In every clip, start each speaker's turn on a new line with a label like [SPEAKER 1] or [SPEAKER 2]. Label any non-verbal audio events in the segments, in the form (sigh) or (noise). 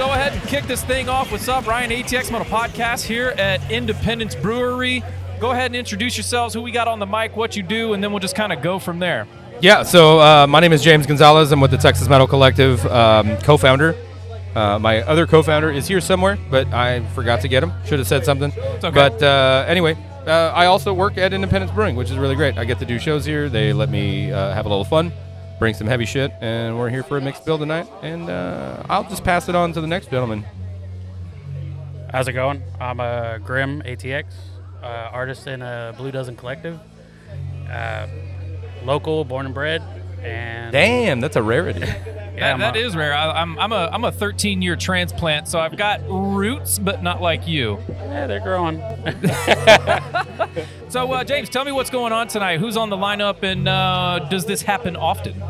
[SPEAKER 1] go ahead and kick this thing off. What's up, Ryan ATX Moto Podcast here at Independence Brewery. Go ahead and introduce yourselves, who we got on the mic, what you do, and then we'll just kind of go from there.
[SPEAKER 2] Yeah, so uh, my name is James Gonzalez. I'm with the Texas Metal Collective, um, co-founder. Uh, my other co-founder is here somewhere, but I forgot to get him. Should have said something.
[SPEAKER 1] okay.
[SPEAKER 2] But uh, anyway, uh, I also work at Independence Brewing, which is really great. I get to do shows here. They let me uh, have a little fun, bring some heavy shit, and we're here for a mixed bill tonight. And uh, I'll just pass it on to the next gentleman.
[SPEAKER 3] How's it going? I'm a Grim ATX, uh, artist in a Blue Dozen Collective, uh, local, born and bred, and
[SPEAKER 2] Damn, that's a rarity. (laughs)
[SPEAKER 3] yeah,
[SPEAKER 1] that, that
[SPEAKER 3] a-
[SPEAKER 1] is rare. I, I'm, I'm a I'm a 13 year transplant, so I've got roots, but not like you.
[SPEAKER 3] Yeah, they're growing. (laughs) (laughs)
[SPEAKER 1] So, uh, James, tell me what's going on tonight. Who's on the lineup, and uh, does this happen often?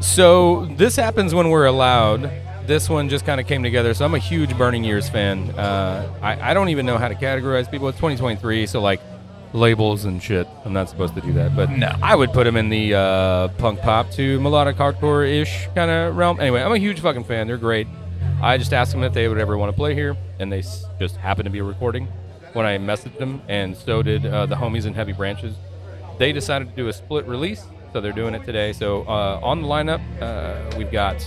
[SPEAKER 2] So this happens when we're allowed. This one just kind of came together. So I'm a huge Burning Years fan. Uh, I, I don't even know how to categorize people. It's 2023, so like labels and shit. I'm not supposed to do that, but
[SPEAKER 1] No.
[SPEAKER 2] I would put them in the uh, punk pop to melodic hardcore ish kind of realm. Anyway, I'm a huge fucking fan. They're great. I just asked them if they would ever want to play here, and they s- just happened to be recording when I messaged them, and so did uh, the homies in Heavy Branches they decided to do a split release, so they're doing it today. So uh, on the lineup, uh, we've got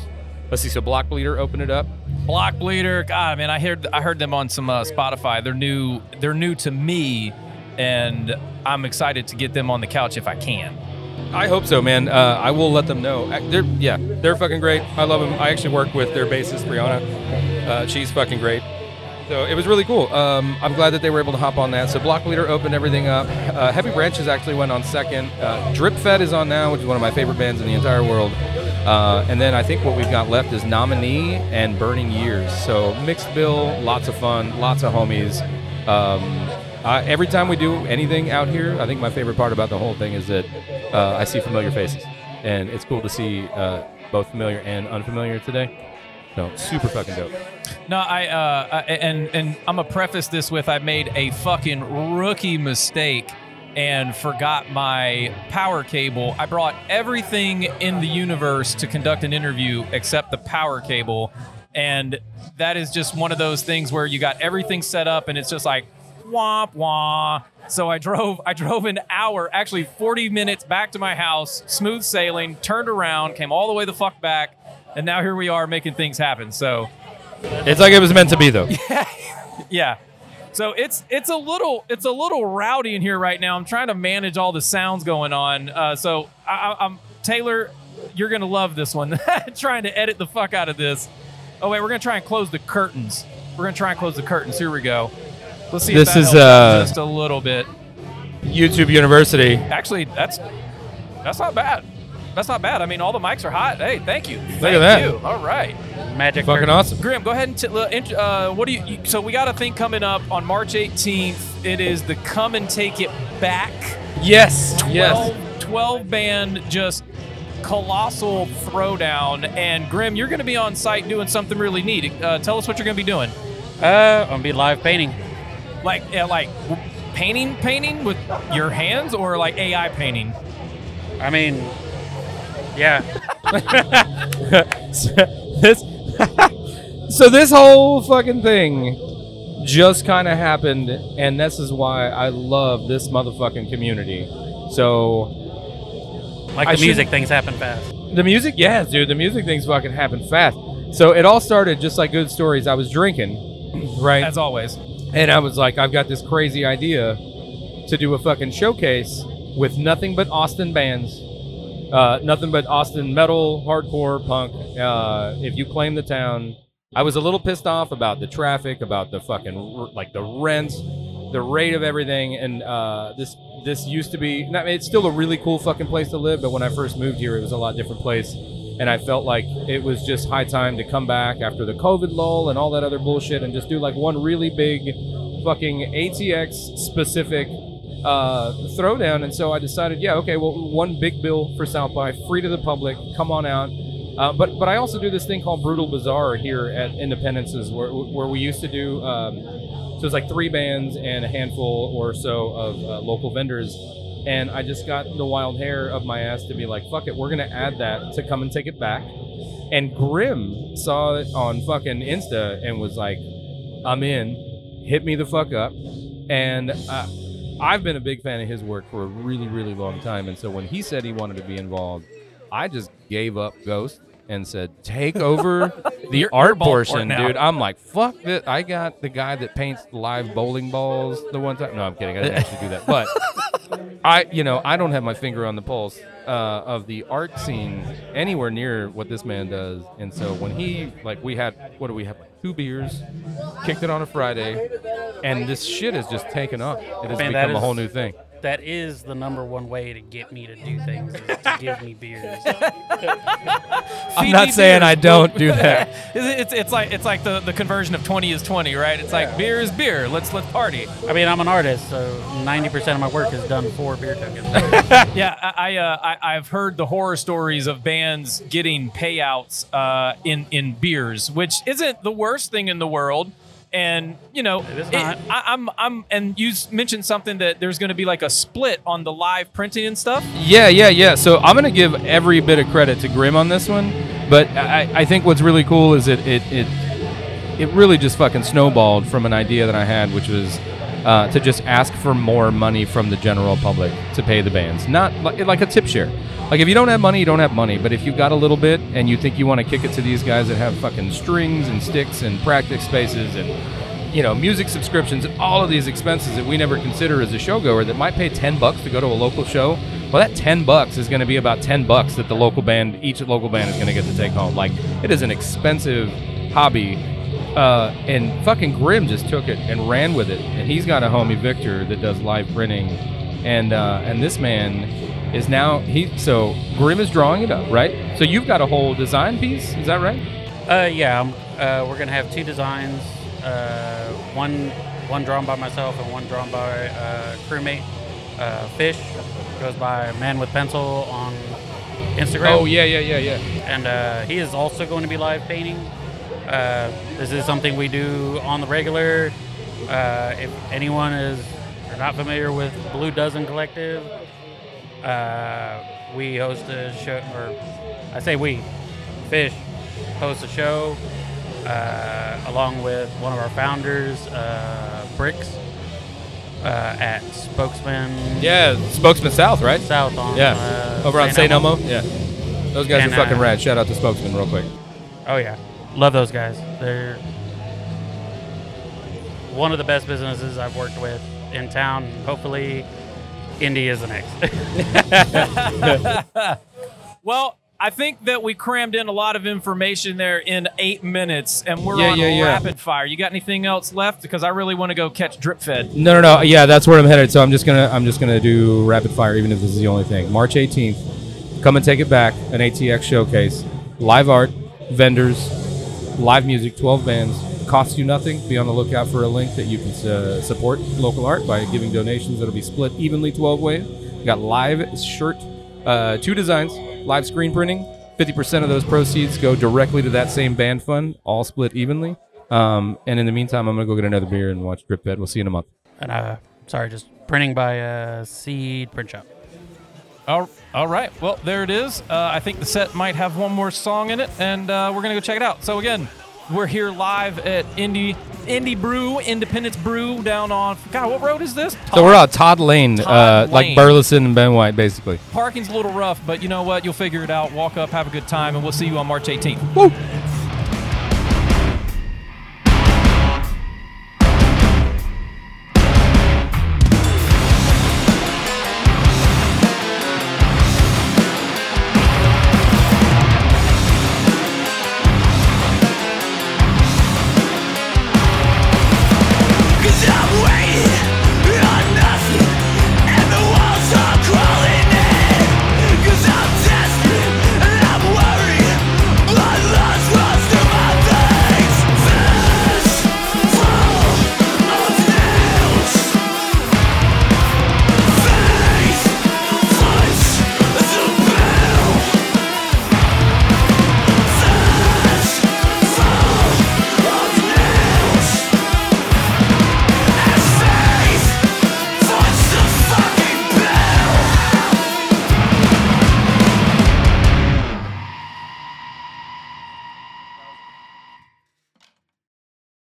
[SPEAKER 2] let's see, so Block Bleeder open it up.
[SPEAKER 1] Block Bleeder. God, man, I heard I heard them on some uh, Spotify. They're new. They're new to me, and I'm excited to get them on the couch if I can.
[SPEAKER 2] I hope so, man. Uh, I will let them know. They're yeah, they're fucking great. I love them. I actually work with their bassist Brianna. Uh, she's fucking great. So it was really cool. Um, I'm glad that they were able to hop on that. So Block Bleeder opened everything up. Uh, Heavy Branches actually went on second. Uh, Drip Fed is on now, which is one of my favorite bands in the entire world. Uh, and then I think what we've got left is Nominee and Burning Years. So mixed bill, lots of fun, lots of homies. Um, I, every time we do anything out here, I think my favorite part about the whole thing is that uh, I see familiar faces, and it's cool to see uh, both familiar and unfamiliar today. Super fucking dope.
[SPEAKER 1] No, I uh, I- and and I'm gonna preface this with I made a fucking rookie mistake and forgot my power cable. I brought everything in the universe to conduct an interview except the power cable, and that is just one of those things where you got everything set up and it's just like womp womp. So I drove I drove an hour, actually 40 minutes back to my house, smooth sailing, turned around, came all the way the fuck back, and now here we are making things happen. So
[SPEAKER 2] It's like it was meant to be, though.
[SPEAKER 1] yeah. (laughs) yeah. So it's it's a little it's a little rowdy in here right now. I'm trying to manage all the sounds going on. Uh, so I, I'm Taylor. You're gonna love this one. (laughs) trying to edit the fuck out of this. Oh wait, we're gonna try and close the curtains. We're gonna try and close the curtains. Here we go. Let's see.
[SPEAKER 2] This is, uh,
[SPEAKER 1] just a little bit.
[SPEAKER 2] YouTube University.
[SPEAKER 1] Actually, that's that's not bad. That's not bad. I mean, all the mics are hot. Hey, thank you. Look
[SPEAKER 2] at that.
[SPEAKER 1] You. All right.
[SPEAKER 3] Magic.
[SPEAKER 2] Fucking
[SPEAKER 3] curtain.
[SPEAKER 2] awesome.
[SPEAKER 1] Grim, go ahead and t- uh, int- uh, what do you, you? So we got a thing coming up on March 18th. It is the Come and Take It Back.
[SPEAKER 2] Yes.
[SPEAKER 1] 12, 12 band, just colossal throwdown. And Grim, you're going to be on site doing something really neat. Uh, tell us what you're going to be doing.
[SPEAKER 3] Uh, I'm gonna be live painting.
[SPEAKER 1] Like, uh, like painting, painting with your hands, or like AI painting.
[SPEAKER 3] I mean, yeah. (laughs)
[SPEAKER 2] this. so this whole fucking thing just kind of happened, and this is why I love this motherfucking community. So
[SPEAKER 3] Like
[SPEAKER 2] I
[SPEAKER 3] the music,
[SPEAKER 2] shouldn't-
[SPEAKER 3] things happen fast.
[SPEAKER 2] The music, yeah, dude. The music things fucking happen fast. So it all started just like good stories. I was drinking, (clears throat) right?
[SPEAKER 1] As always.
[SPEAKER 2] And I was like, I've got this crazy idea to do a fucking showcase with nothing but Austin bands, uh, nothing but Austin metal, hardcore, punk. Uh, if you claim the town, I was a little pissed off about the traffic, about the fucking like the rents, the rate of everything, and uh, this this used to be. I mean, it's still a really cool fucking place to live, but when I first moved here, it was a lot different place. and I felt like it was just high time to come back after the COVID lull and all that other bullshit, and just do like one really big, fucking ATX specific uh, throwdown. And so I decided, yeah, okay, well, one big bill for South by, free to the public, come on out. Uh, but but I also do this thing called Brutal Bazaar here at Independences, where where we used to do. Um, so it's like three bands and a handful or so of uh, local vendors. And I just got the wild hair of my ass to be like, fuck it, we're gonna add that to come and take it back. And Grim saw it on fucking Insta and was like, I'm in, hit me the fuck up. And uh, I've been a big fan of his work for a really, really long time. And so when he said he wanted to be involved, I just gave up Ghost and said, "Take over (laughs) the
[SPEAKER 1] You're-
[SPEAKER 2] art portion, dude." I'm like, "Fuck it!" I got the guy that paints live bowling balls the one time. No, I'm kidding. I didn't actually do that, but (laughs) I, you know, I don't have my finger on the pulse uh, of the art scene anywhere near what this man does. And so when he, like, we had, what do we have? Two beers, kicked it on a Friday, and this shit has just taken off. It has
[SPEAKER 3] Man,
[SPEAKER 2] become a
[SPEAKER 3] is-
[SPEAKER 2] whole new thing.
[SPEAKER 3] That is the number one way to get me to do things is to give me beers. (laughs)
[SPEAKER 2] I'm not
[SPEAKER 1] me
[SPEAKER 2] saying I don't do that. (laughs)
[SPEAKER 1] It's, it's, it's like it's like the, the conversion of 20 is 20, right? It's like beer is beer. Let's let's party.
[SPEAKER 3] I mean, I'm an artist, so 90% of my work is done for beer tokens. (laughs)
[SPEAKER 1] Yeah, I I, uh, I I've heard the horror stories of bands getting payouts uh, in in beers, which isn't the worst thing in the world. And you know,
[SPEAKER 3] It is not.
[SPEAKER 1] I, I'm I'm and you mentioned something that there's going to be like a split on the live printing and stuff.
[SPEAKER 2] Yeah, yeah, yeah. So I'm gonna give every bit of credit to Grim on this one, but I, I think what's really cool is it it it it really just fucking snowballed from an idea that I had, which was uh, to just ask for more money from the general public to pay the bands, not like, like a tip share. Like if you don't have money, you don't have money. But if you've got a little bit and you think you want to kick it to these guys that have fucking strings and sticks and practice spaces and you know, music subscriptions and all of these expenses that we never consider as a showgoer that might pay 10 bucks to go to a local show. Well, that 10 bucks is going to be about 10 bucks that the local band, each local band is going to get to take home. Like, it is an expensive hobby. Uh, and fucking Grim just took it and ran with it. And he's got a homie, Victor, that does live printing. And, uh, and this man is now, he, so Grim is drawing it up, right? So you've got a whole design piece, is that right?
[SPEAKER 3] Uh, yeah, uh, we're gonna have two designs. Uh, one one drawn by myself and one drawn by uh, crewmate. Uh, Fish goes by Man with Pencil on Instagram.
[SPEAKER 2] Oh, yeah, yeah, yeah, yeah.
[SPEAKER 3] and uh, he is also going to be live painting. Uh, this is something we do on the regular. Uh, if anyone is not familiar with Blue Dozen Collective, uh, we host a show, or I say we, Fish hosts a show uh, along with one of our founders, uh, Bricks, uh, at Spokesman
[SPEAKER 2] Yeah, Spokesman South, right?
[SPEAKER 3] South on
[SPEAKER 2] Yeah,
[SPEAKER 3] uh,
[SPEAKER 2] over on St. Elmo. Yeah, those guys
[SPEAKER 3] And,
[SPEAKER 2] are fucking
[SPEAKER 3] uh,
[SPEAKER 2] rad. Shout out to Spokesman real quick.
[SPEAKER 3] Oh yeah, love those guys. They're one of the best businesses I've worked with in town. Hopefully, Indy is the next. (laughs)
[SPEAKER 1] Well, I think that we crammed in a lot of information there in eight minutes, and we're
[SPEAKER 2] Yeah,
[SPEAKER 1] on
[SPEAKER 2] yeah, yeah.
[SPEAKER 1] rapid fire. You got anything else left? Because I really want to go catch drip fed.
[SPEAKER 2] No, no, no. Yeah, that's where I'm headed. So I'm just gonna, I'm just gonna do rapid fire, even if this is the only thing. March 18th, come and take it back. An ATX showcase, live art, vendors, live music, 12 bands. Costs you nothing. Be on the lookout for a link that you can uh, support local art by giving donations. That'll be split evenly 12 ways. We got live shirt, uh, two designs, live screen printing. 50% of those proceeds go directly to that same band fund, all split evenly. Um, and in the meantime, I'm gonna go get another beer and watch Drip Fed. We'll see you in a month.
[SPEAKER 3] and uh, sorry, just printing by uh, Seed Print Shop.
[SPEAKER 1] All, all right. Well, there it is. Uh, I think the set might have one more song in it, and uh, we're gonna go check it out. So again, we're here live at Indie Indie Brew, Independence Brew, down on God. What road is this?
[SPEAKER 2] So we're on Todd Lane,
[SPEAKER 1] Todd
[SPEAKER 2] uh, like Burleson and Ben White, basically.
[SPEAKER 1] Parking's a little rough, but you know what? You'll figure it out. Walk up, have a good time, and we'll see you on March 18th.
[SPEAKER 2] Woo!